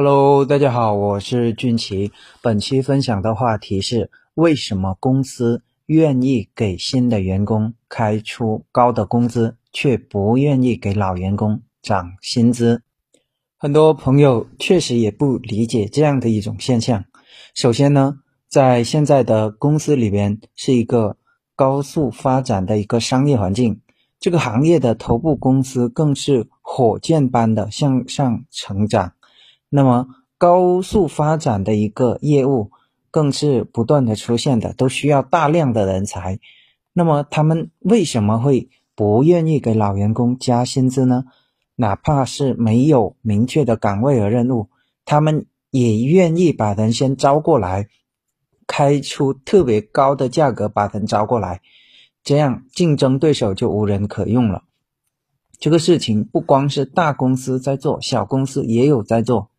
Hello，大家好，我是俊奇。本期分享的话题是：为什么公司愿意给新的员工开出高的工资，却不愿意给老员工涨薪资？很多朋友确实也不理解这样的一种现象。首先呢，在现在的公司里边是一个高速发展的一个商业环境，这个行业的头部公司更是火箭般的向上成长。那么高速发展的一个业务，更是不断的出现的，都需要大量的人才。那么他们为什么会不愿意给老员工加薪资呢？哪怕是没有明确的岗位和任务，他们也愿意把人先招过来，开出特别高的价格把人招过来，这样竞争对手就无人可用了。这个事情不光是大公司在做，小公司也有在做。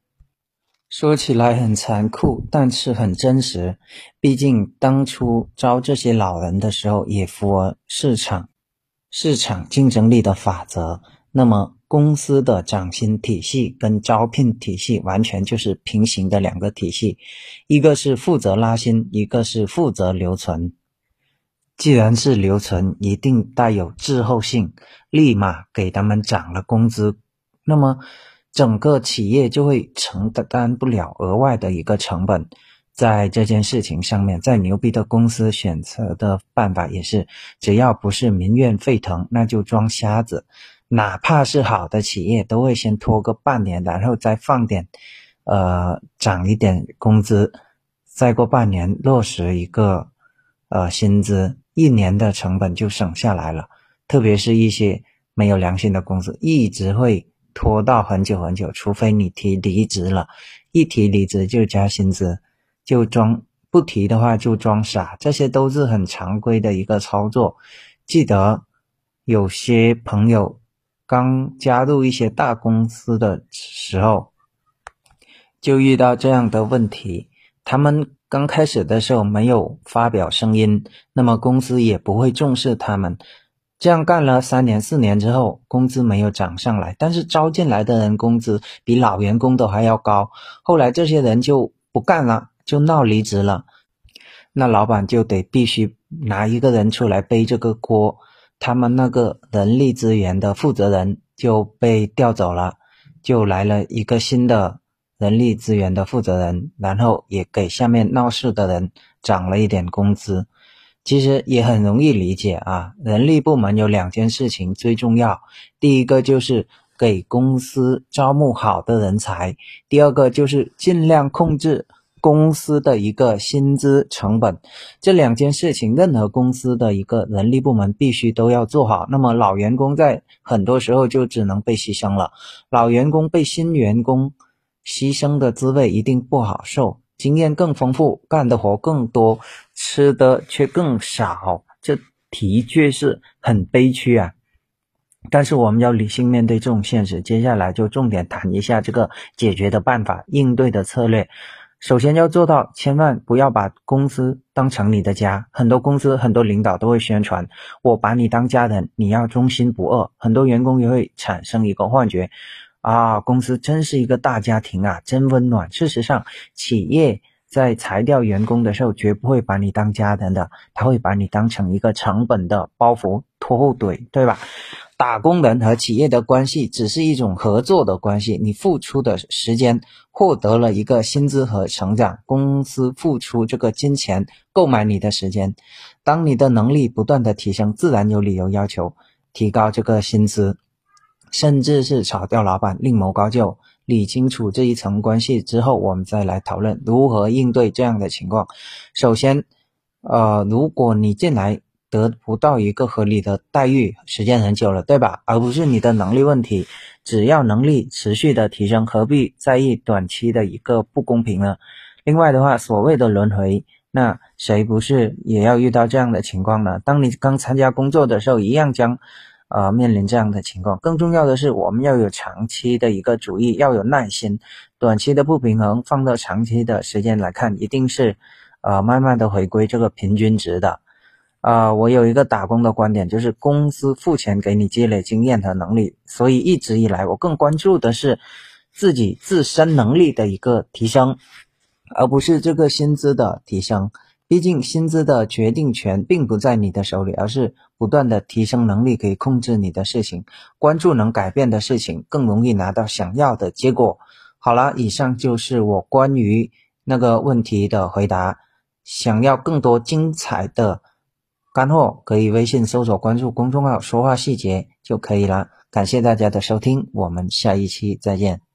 说起来很残酷，但是很真实。毕竟当初招这些老人的时候，也符合市场市场竞争力的法则。那么公司的涨薪体系跟招聘体系完全就是平行的两个体系，一个是负责拉新，一个是负责留存。既然是留存，一定带有滞后性，立马给他们涨了工资，那么。整个企业就会承担不了额外的一个成本，在这件事情上面，再牛逼的公司选择的办法也是，只要不是民怨沸腾，那就装瞎子。哪怕是好的企业，都会先拖个半年，然后再放点，呃，涨一点工资，再过半年落实一个，呃，薪资，一年的成本就省下来了。特别是一些没有良心的公司，一直会。拖到很久很久，除非你提离职了，一提离职就加薪资，就装不提的话就装傻，这些都是很常规的一个操作。记得有些朋友刚加入一些大公司的时候，就遇到这样的问题，他们刚开始的时候没有发表声音，那么公司也不会重视他们。这样干了三年四年之后，工资没有涨上来，但是招进来的人工资比老员工都还要高。后来这些人就不干了，就闹离职了。那老板就得必须拿一个人出来背这个锅。他们那个人力资源的负责人就被调走了，就来了一个新的人力资源的负责人，然后也给下面闹事的人涨了一点工资。其实也很容易理解啊，人力部门有两件事情最重要，第一个就是给公司招募好的人才，第二个就是尽量控制公司的一个薪资成本。这两件事情，任何公司的一个人力部门必须都要做好。那么老员工在很多时候就只能被牺牲了，老员工被新员工牺牲的滋味一定不好受。经验更丰富，干的活更多，吃的却更少，这的确是很悲屈啊！但是我们要理性面对这种现实。接下来就重点谈一下这个解决的办法、应对的策略。首先要做到，千万不要把公司当成你的家。很多公司、很多领导都会宣传：“我把你当家人，你要忠心不二。”很多员工也会产生一个幻觉。啊，公司真是一个大家庭啊，真温暖。事实上，企业在裁掉员工的时候，绝不会把你当家人的，他会把你当成一个成本的包袱拖后腿，对吧？打工人和企业的关系只是一种合作的关系，你付出的时间获得了一个薪资和成长，公司付出这个金钱购买你的时间。当你的能力不断的提升，自然有理由要求提高这个薪资。甚至是炒掉老板，另谋高就。理清楚这一层关系之后，我们再来讨论如何应对这样的情况。首先，呃，如果你进来得不到一个合理的待遇，时间很久了，对吧？而不是你的能力问题，只要能力持续的提升，何必在意短期的一个不公平呢？另外的话，所谓的轮回，那谁不是也要遇到这样的情况呢？当你刚参加工作的时候，一样将。呃，面临这样的情况，更重要的是，我们要有长期的一个主义，要有耐心。短期的不平衡，放到长期的时间来看，一定是，呃，慢慢的回归这个平均值的。啊，我有一个打工的观点，就是公司付钱给你积累经验和能力，所以一直以来，我更关注的是自己自身能力的一个提升，而不是这个薪资的提升。毕竟薪资的决定权并不在你的手里，而是不断的提升能力可以控制你的事情，关注能改变的事情，更容易拿到想要的结果。好了，以上就是我关于那个问题的回答。想要更多精彩的干货，可以微信搜索关注公众号“说话细节”就可以了。感谢大家的收听，我们下一期再见。